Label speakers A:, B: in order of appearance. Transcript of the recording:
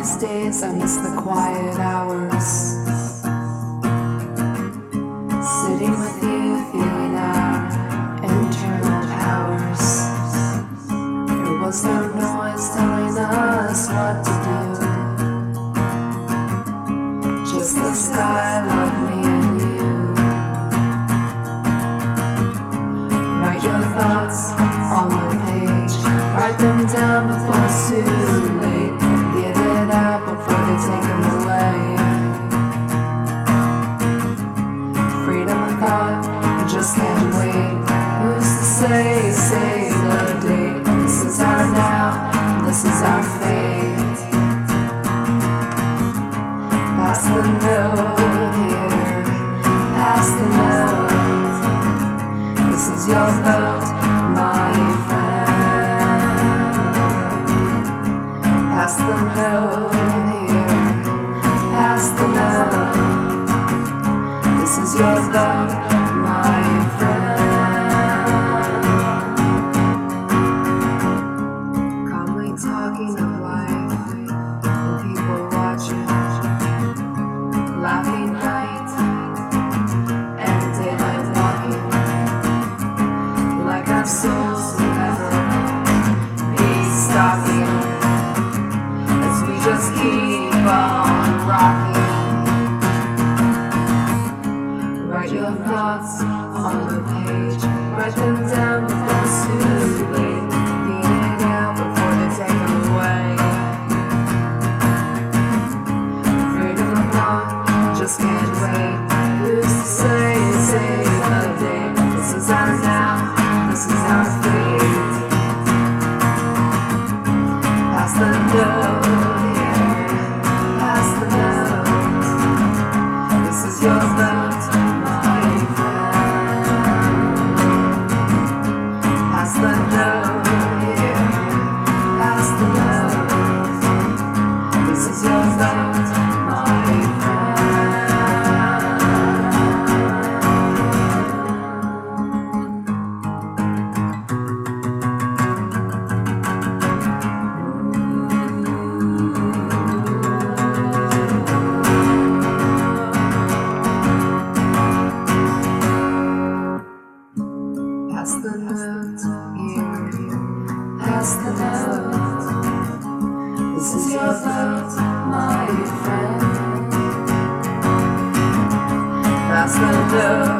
A: days I miss the quiet hours. Sitting with you, feeling our internal powers. There was no noise telling us what to do. Just the sky, thought, I just can't wait. Who's to say, say the date? This is our now, this is our fate. Pass the note here, pass the note. This is your vote, my friend. Pass the note Talking of life, and people watching, laughing night and daylight walking, like our souls will never be stopping as we just keep on rocking. Write your thoughts on the page. Write them down the note note. This is your vote, my friend. Pass